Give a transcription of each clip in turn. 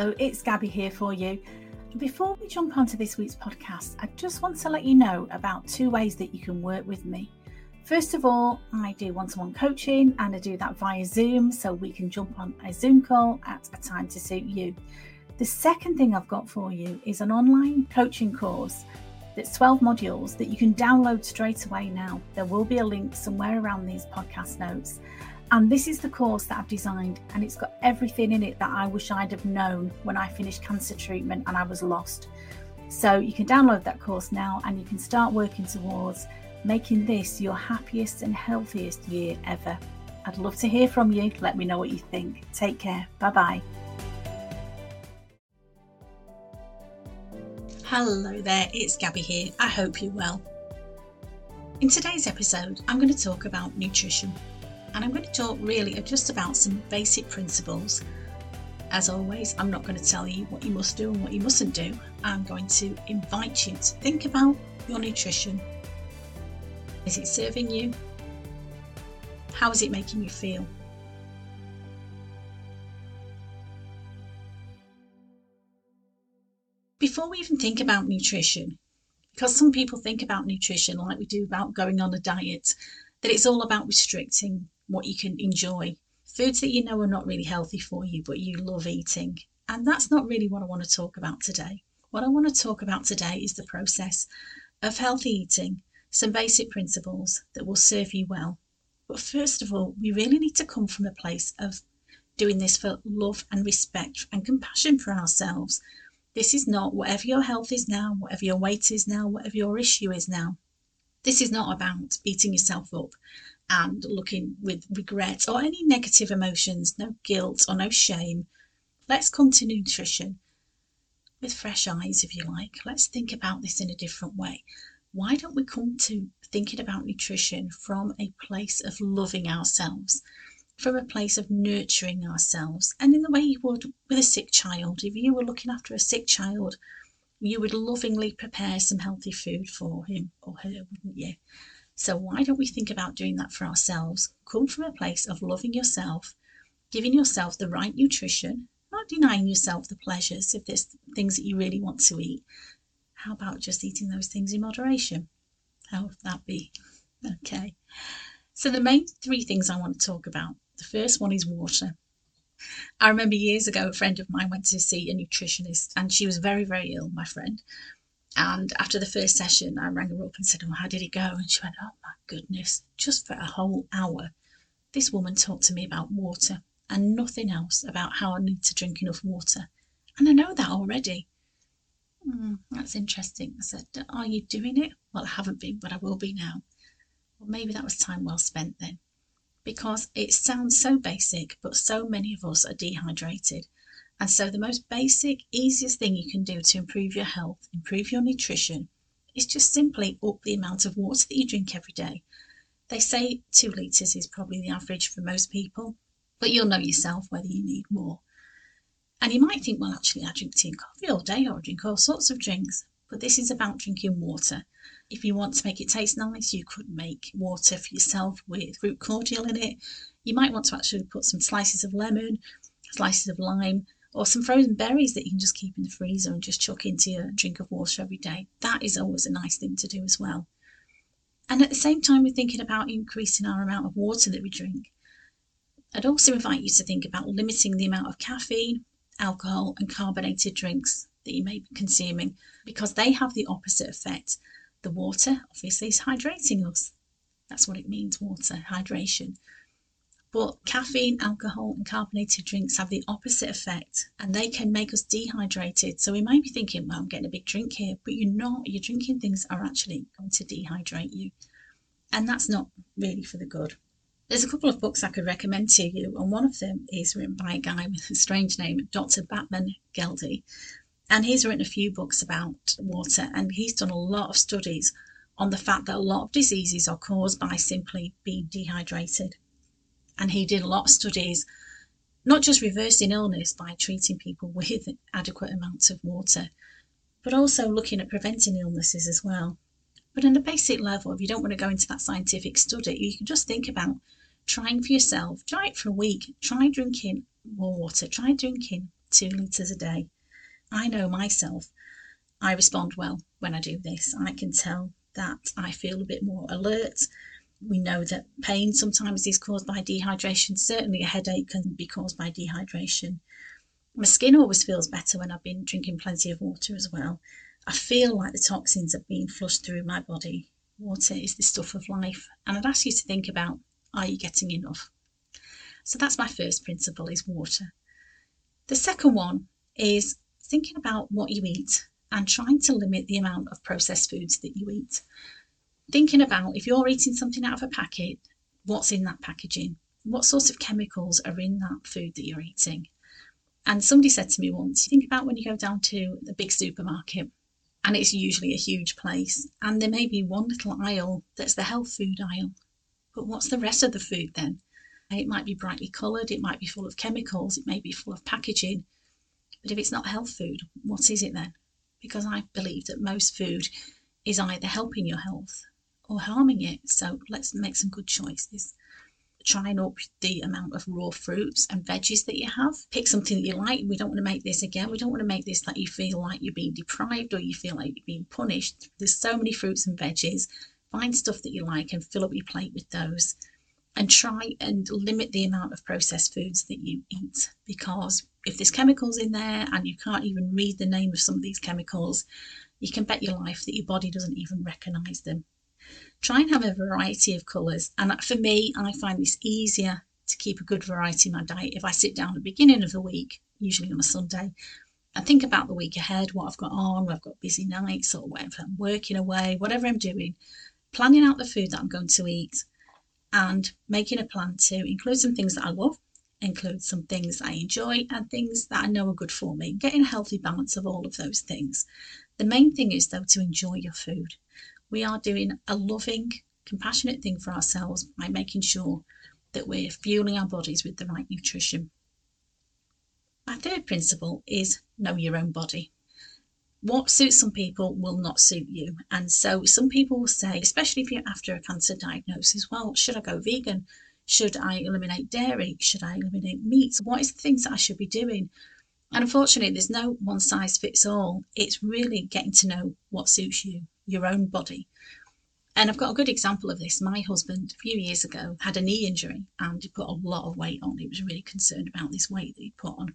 Hello, it's Gabby here for you. Before we jump onto this week's podcast, I just want to let you know about two ways that you can work with me. First of all, I do one to one coaching and I do that via Zoom so we can jump on a Zoom call at a time to suit you. The second thing I've got for you is an online coaching course that's 12 modules that you can download straight away now. There will be a link somewhere around these podcast notes. And this is the course that I've designed, and it's got everything in it that I wish I'd have known when I finished cancer treatment and I was lost. So you can download that course now and you can start working towards making this your happiest and healthiest year ever. I'd love to hear from you. Let me know what you think. Take care. Bye bye. Hello there, it's Gabby here. I hope you're well. In today's episode, I'm going to talk about nutrition and I'm going to talk really just about some basic principles. As always, I'm not going to tell you what you must do and what you mustn't do. I'm going to invite you to think about your nutrition. Is it serving you? How is it making you feel? Before we even think about nutrition, because some people think about nutrition like we do about going on a diet, that it's all about restricting what you can enjoy. Foods that you know are not really healthy for you, but you love eating. And that's not really what I want to talk about today. What I want to talk about today is the process of healthy eating, some basic principles that will serve you well. But first of all, we really need to come from a place of doing this for love and respect and compassion for ourselves. This is not whatever your health is now, whatever your weight is now, whatever your issue is now. This is not about beating yourself up and looking with regret or any negative emotions, no guilt or no shame. Let's come to nutrition with fresh eyes, if you like. Let's think about this in a different way. Why don't we come to thinking about nutrition from a place of loving ourselves, from a place of nurturing ourselves, and in the way you would with a sick child? If you were looking after a sick child, you would lovingly prepare some healthy food for him or her, wouldn't you? So, why don't we think about doing that for ourselves? Come from a place of loving yourself, giving yourself the right nutrition, not denying yourself the pleasures if there's things that you really want to eat. How about just eating those things in moderation? How would that be? Okay. So, the main three things I want to talk about the first one is water. I remember years ago, a friend of mine went to see a nutritionist, and she was very, very ill, my friend. And after the first session, I rang her up and said, Well, how did it go? And she went, Oh my goodness, just for a whole hour, this woman talked to me about water and nothing else about how I need to drink enough water. And I know that already. Mm, that's interesting. I said, Are you doing it? Well, I haven't been, but I will be now. Well, maybe that was time well spent then. Because it sounds so basic, but so many of us are dehydrated. And so, the most basic, easiest thing you can do to improve your health, improve your nutrition, is just simply up the amount of water that you drink every day. They say two litres is probably the average for most people, but you'll know yourself whether you need more. And you might think, well, actually, I drink tea and coffee all day, or I drink all sorts of drinks. But this is about drinking water. If you want to make it taste nice, you could make water for yourself with fruit cordial in it. You might want to actually put some slices of lemon, slices of lime, or some frozen berries that you can just keep in the freezer and just chuck into your drink of water every day. That is always a nice thing to do as well. And at the same time, we're thinking about increasing our amount of water that we drink. I'd also invite you to think about limiting the amount of caffeine, alcohol, and carbonated drinks that you may be consuming because they have the opposite effect. The water, obviously, is hydrating us. That's what it means water, hydration. But caffeine, alcohol, and carbonated drinks have the opposite effect and they can make us dehydrated. So we might be thinking, well, I'm getting a big drink here, but you're not. You're drinking things that are actually going to dehydrate you. And that's not really for the good. There's a couple of books I could recommend to you, and one of them is written by a guy with a strange name, Dr. Batman Geldy. And he's written a few books about water, and he's done a lot of studies on the fact that a lot of diseases are caused by simply being dehydrated and he did a lot of studies, not just reversing illness by treating people with adequate amounts of water, but also looking at preventing illnesses as well. But on a basic level, if you don't want to go into that scientific study, you can just think about trying for yourself, try it for a week, try drinking more water, try drinking two litres a day. I know myself, I respond well when I do this. I can tell that I feel a bit more alert. We know that pain sometimes is caused by dehydration. Certainly, a headache can be caused by dehydration. My skin always feels better when I've been drinking plenty of water as well. I feel like the toxins are being flushed through my body. Water is the stuff of life. And I'd ask you to think about are you getting enough? So that's my first principle is water. The second one is thinking about what you eat and trying to limit the amount of processed foods that you eat. Thinking about if you're eating something out of a packet, what's in that packaging? What sorts of chemicals are in that food that you're eating? And somebody said to me once, think about when you go down to the big supermarket, and it's usually a huge place, and there may be one little aisle that's the health food aisle. But what's the rest of the food then? It might be brightly coloured, it might be full of chemicals, it may be full of packaging. But if it's not health food, what is it then? because I believe that most food is either helping your health or harming it. So let's make some good choices. Try and up the amount of raw fruits and veggies that you have. Pick something that you like. We don't want to make this again. We don't want to make this that you feel like you're being deprived or you feel like you're being punished. There's so many fruits and veggies. Find stuff that you like and fill up your plate with those. And try and limit the amount of processed foods that you eat because if there's chemicals in there and you can't even read the name of some of these chemicals, you can bet your life that your body doesn't even recognize them. Try and have a variety of colours. And for me, I find this easier to keep a good variety in my diet if I sit down at the beginning of the week, usually on a Sunday, and think about the week ahead, what I've got on, I've got busy nights or whatever I'm working away, whatever I'm doing, planning out the food that I'm going to eat and making a plan to include some things that I love include some things I enjoy and things that I know are good for me. Getting a healthy balance of all of those things. The main thing is, though, to enjoy your food. We are doing a loving, compassionate thing for ourselves by making sure that we're fueling our bodies with the right nutrition. My third principle is know your own body. What suits some people will not suit you. And so some people will say, especially if you're after a cancer diagnosis, well, should I go vegan? Should I eliminate dairy? Should I eliminate meat? What is the things that I should be doing? And unfortunately, there's no one size fits all. It's really getting to know what suits you, your own body. And I've got a good example of this. My husband, a few years ago, had a knee injury and he put a lot of weight on. He was really concerned about this weight that he put on.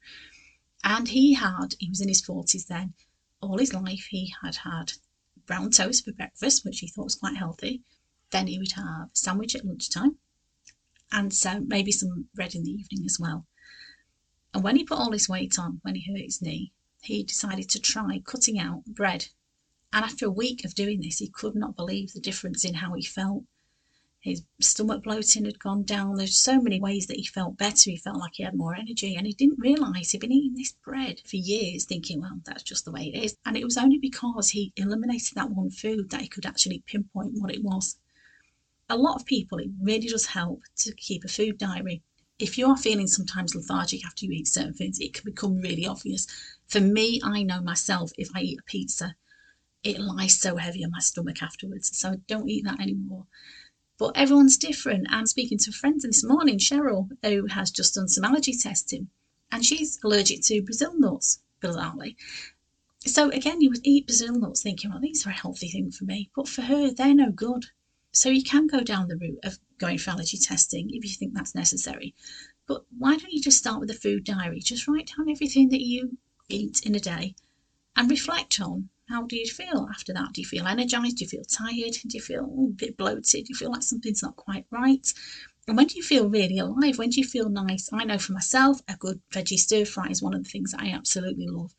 And he had, he was in his 40s then, all his life he had had brown toast for breakfast, which he thought was quite healthy. Then he would have a sandwich at lunchtime and so maybe some bread in the evening as well. And when he put all his weight on, when he hurt his knee, he decided to try cutting out bread. And after a week of doing this, he could not believe the difference in how he felt. His stomach bloating had gone down. There's so many ways that he felt better. He felt like he had more energy, and he didn't realise he'd been eating this bread for years, thinking, well, that's just the way it is. And it was only because he eliminated that one food that he could actually pinpoint what it was a lot of people, it really does help to keep a food diary. If you are feeling sometimes lethargic after you eat certain foods, it can become really obvious. For me, I know myself if I eat a pizza, it lies so heavy on my stomach afterwards. So I don't eat that anymore. But everyone's different. I'm speaking to a friend this morning, Cheryl, who has just done some allergy testing, and she's allergic to Brazil nuts, bizarrely. So again, you would eat Brazil nuts thinking, well, these are a healthy thing for me. But for her, they're no good. So you can go down the route of going for allergy testing if you think that's necessary. But why don't you just start with a food diary? Just write down everything that you eat in a day and reflect on how do you feel after that? Do you feel energized? Do you feel tired? Do you feel a bit bloated? Do you feel like something's not quite right? And when do you feel really alive? When do you feel nice? I know for myself, a good veggie stir fry is one of the things that I absolutely love.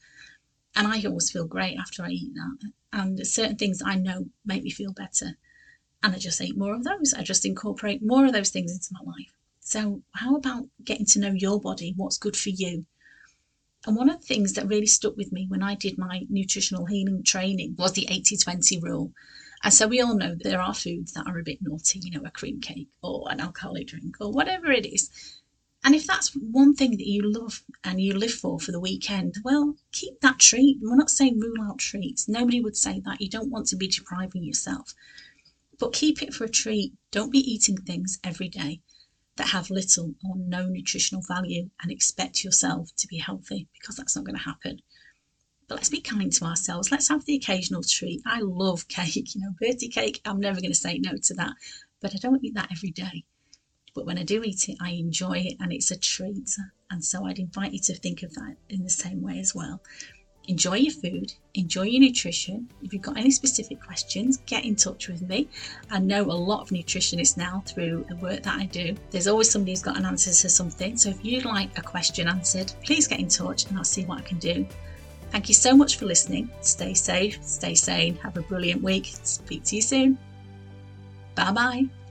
And I always feel great after I eat that. And certain things I know make me feel better and I just eat more of those. I just incorporate more of those things into my life. So, how about getting to know your body, what's good for you? And one of the things that really stuck with me when I did my nutritional healing training was the 80 20 rule. And so we all know there are foods that are a bit naughty, you know, a cream cake or an alcoholic drink or whatever it is. And if that's one thing that you love and you live for for the weekend, well, keep that treat. We're not saying rule out treats. Nobody would say that. You don't want to be depriving yourself. But keep it for a treat. Don't be eating things every day. That have little or no nutritional value and expect yourself to be healthy because that's not going to happen. But let's be kind to ourselves. Let's have the occasional treat. I love cake, you know, birthday cake. I'm never going to say no to that, but I don't eat that every day. But when I do eat it, I enjoy it and it's a treat. And so I'd invite you to think of that in the same way as well. Enjoy your food, enjoy your nutrition. If you've got any specific questions, get in touch with me. I know a lot of nutritionists now through the work that I do. There's always somebody who's got an answer to something. So if you'd like a question answered, please get in touch and I'll see what I can do. Thank you so much for listening. Stay safe, stay sane, have a brilliant week. Speak to you soon. Bye bye.